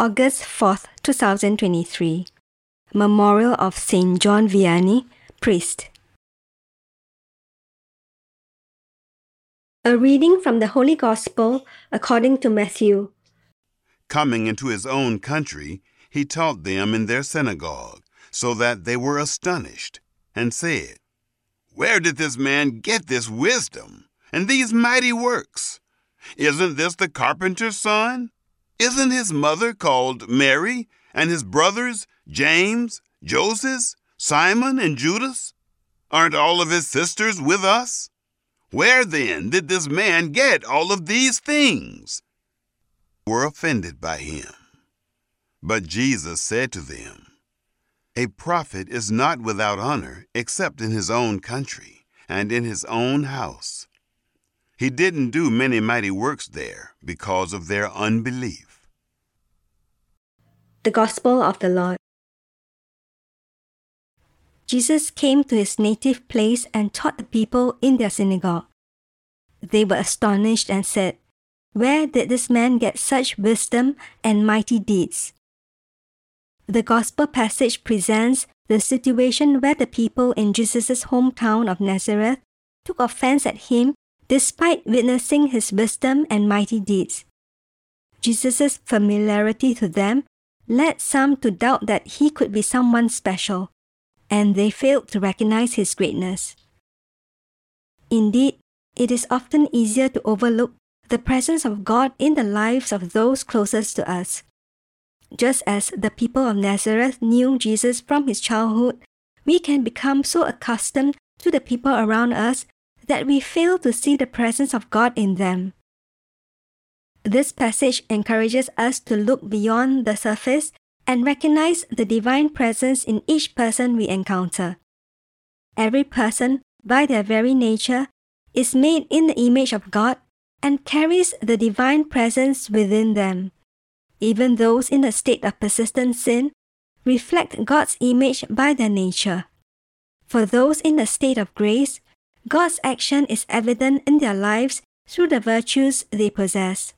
August 4th, 2023 Memorial of Saint John Vianney, Priest. A reading from the Holy Gospel according to Matthew. Coming into his own country, he taught them in their synagogue, so that they were astonished, and said, Where did this man get this wisdom and these mighty works? Isn't this the carpenter's son? Isn't his mother called Mary, and his brothers James, Joseph, Simon, and Judas? Aren't all of his sisters with us? Where then did this man get all of these things? Were offended by him. But Jesus said to them, A prophet is not without honor except in his own country and in his own house. He didn't do many mighty works there because of their unbelief. The Gospel of the Lord. Jesus came to his native place and taught the people in their synagogue. They were astonished and said, Where did this man get such wisdom and mighty deeds? The Gospel passage presents the situation where the people in Jesus' hometown of Nazareth took offense at him despite witnessing his wisdom and mighty deeds. Jesus' familiarity to them led some to doubt that he could be someone special and they failed to recognize his greatness. Indeed, it is often easier to overlook the presence of God in the lives of those closest to us. Just as the people of Nazareth knew Jesus from his childhood, we can become so accustomed to the people around us that we fail to see the presence of God in them. This passage encourages us to look beyond the surface and recognize the divine presence in each person we encounter. Every person, by their very nature, is made in the image of God and carries the divine presence within them. Even those in a state of persistent sin reflect God's image by their nature. For those in a state of grace, God's action is evident in their lives through the virtues they possess.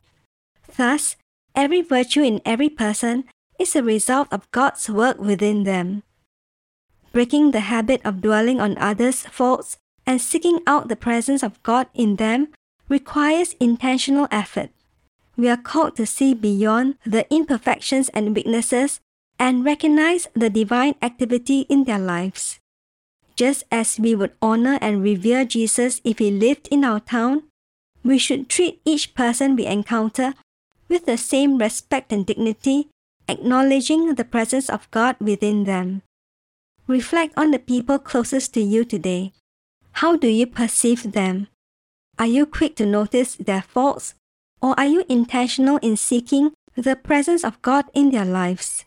Thus, every virtue in every person is a result of God's work within them. Breaking the habit of dwelling on others' faults and seeking out the presence of God in them requires intentional effort. We are called to see beyond the imperfections and weaknesses and recognize the divine activity in their lives. Just as we would honor and revere Jesus if he lived in our town, we should treat each person we encounter with the same respect and dignity acknowledging the presence of God within them. Reflect on the people closest to you today. How do you perceive them? Are you quick to notice their faults, or are you intentional in seeking the presence of God in their lives?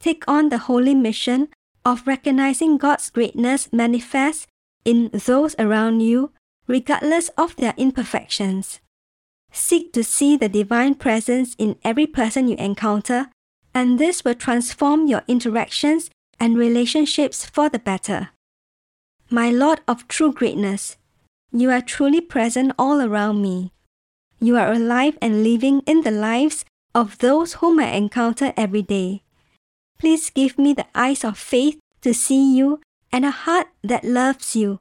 Take on the holy mission of recognizing God's greatness manifest in those around you, regardless of their imperfections. Seek to see the divine presence in every person you encounter and this will transform your interactions and relationships for the better. My Lord of true greatness, you are truly present all around me. You are alive and living in the lives of those whom I encounter every day. Please give me the eyes of faith to see you and a heart that loves you.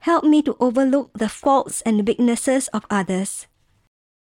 Help me to overlook the faults and weaknesses of others.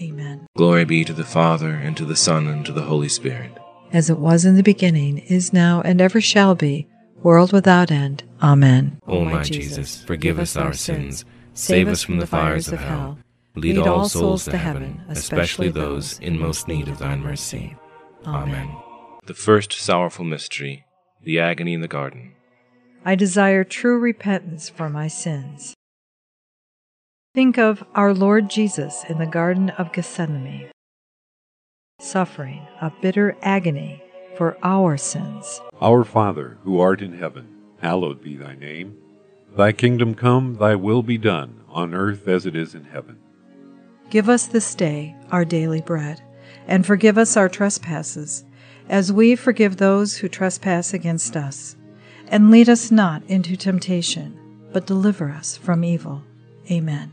Amen. Glory be to the Father, and to the Son, and to the Holy Spirit. As it was in the beginning, is now, and ever shall be, world without end. Amen. O my Jesus, forgive us our sins, save us from the fires of hell, lead all souls to heaven, especially those in most need of thine mercy. Amen. The first sorrowful mystery, the agony in the garden. I desire true repentance for my sins. Think of our Lord Jesus in the Garden of Gethsemane, suffering a bitter agony for our sins. Our Father, who art in heaven, hallowed be thy name. Thy kingdom come, thy will be done, on earth as it is in heaven. Give us this day our daily bread, and forgive us our trespasses, as we forgive those who trespass against us. And lead us not into temptation, but deliver us from evil. Amen.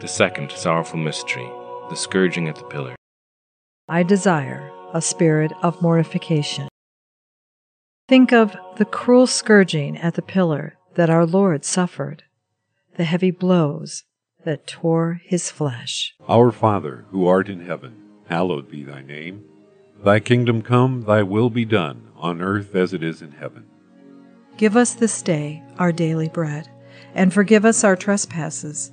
The second sorrowful mystery, the scourging at the pillar. I desire a spirit of mortification. Think of the cruel scourging at the pillar that our Lord suffered, the heavy blows that tore his flesh. Our Father, who art in heaven, hallowed be thy name. Thy kingdom come, thy will be done, on earth as it is in heaven. Give us this day our daily bread, and forgive us our trespasses,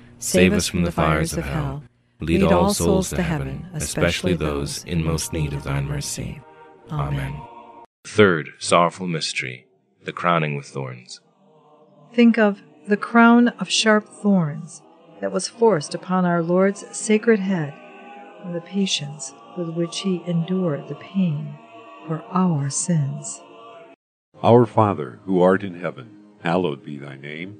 save us from the fires of hell, lead all souls to heaven, especially those in most need of thine mercy. Amen. Third sorrowful mystery, the crowning with thorns. Think of the crown of sharp thorns that was forced upon our Lord's sacred head and the patience with which he endured the pain for our sins. Our Father, who art in heaven, hallowed be thy name.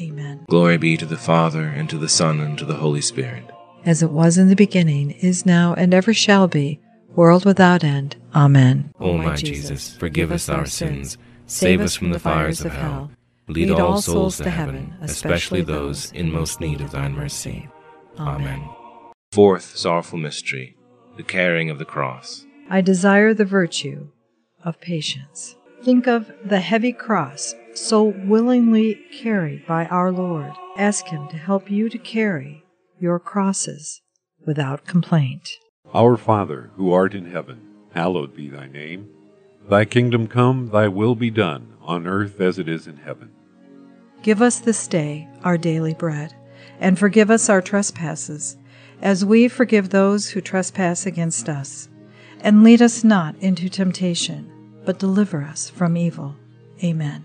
Amen. Glory be to the Father, and to the Son, and to the Holy Spirit. As it was in the beginning, is now, and ever shall be, world without end. Amen. O my Jesus, forgive us our sins, save us from the fires of hell, lead all souls to heaven, especially those in most need of thine mercy. Amen. Fourth sorrowful mystery, the carrying of the cross. I desire the virtue of patience. Think of the heavy cross so willingly carried by our Lord. Ask Him to help you to carry your crosses without complaint. Our Father, who art in heaven, hallowed be thy name. Thy kingdom come, thy will be done, on earth as it is in heaven. Give us this day our daily bread, and forgive us our trespasses, as we forgive those who trespass against us. And lead us not into temptation, but deliver us from evil. Amen.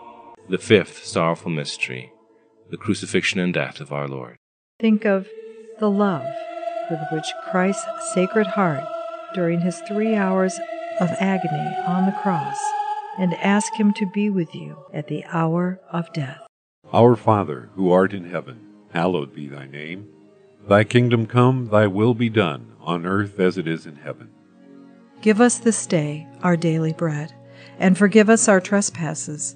The fifth sorrowful mystery, the crucifixion and death of our Lord. Think of the love with which Christ's Sacred Heart, during his three hours of agony on the cross, and ask him to be with you at the hour of death. Our Father, who art in heaven, hallowed be thy name. Thy kingdom come, thy will be done, on earth as it is in heaven. Give us this day our daily bread, and forgive us our trespasses,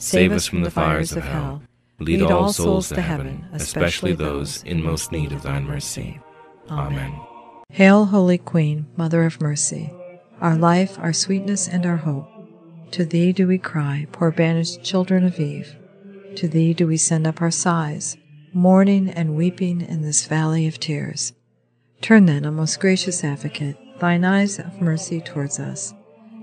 save us from the fires of hell, lead all souls to heaven, especially those in most need of thine mercy. Amen. Hail, Holy Queen, Mother of Mercy, our life, our sweetness, and our hope. To thee do we cry, poor banished children of Eve. To thee do we send up our sighs, mourning and weeping in this valley of tears. Turn then, O most gracious advocate, thine eyes of mercy towards us,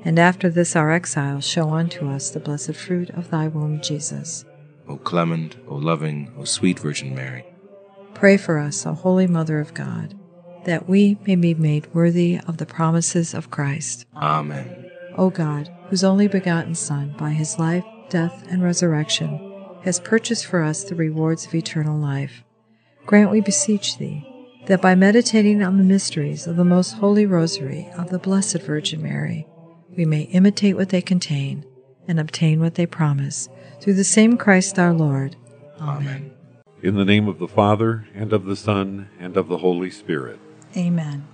and after this our exile show unto us the blessed fruit of thy womb, Jesus. O clement, O loving, O sweet Virgin Mary, Pray for us, O Holy Mother of God, that we may be made worthy of the promises of Christ. Amen. O God, whose only begotten Son, by his life, death, and resurrection, has purchased for us the rewards of eternal life, grant, we beseech thee, that by meditating on the mysteries of the most holy rosary of the Blessed Virgin Mary, we may imitate what they contain and obtain what they promise, through the same Christ our Lord. Amen. In the name of the Father, and of the Son, and of the Holy Spirit. Amen.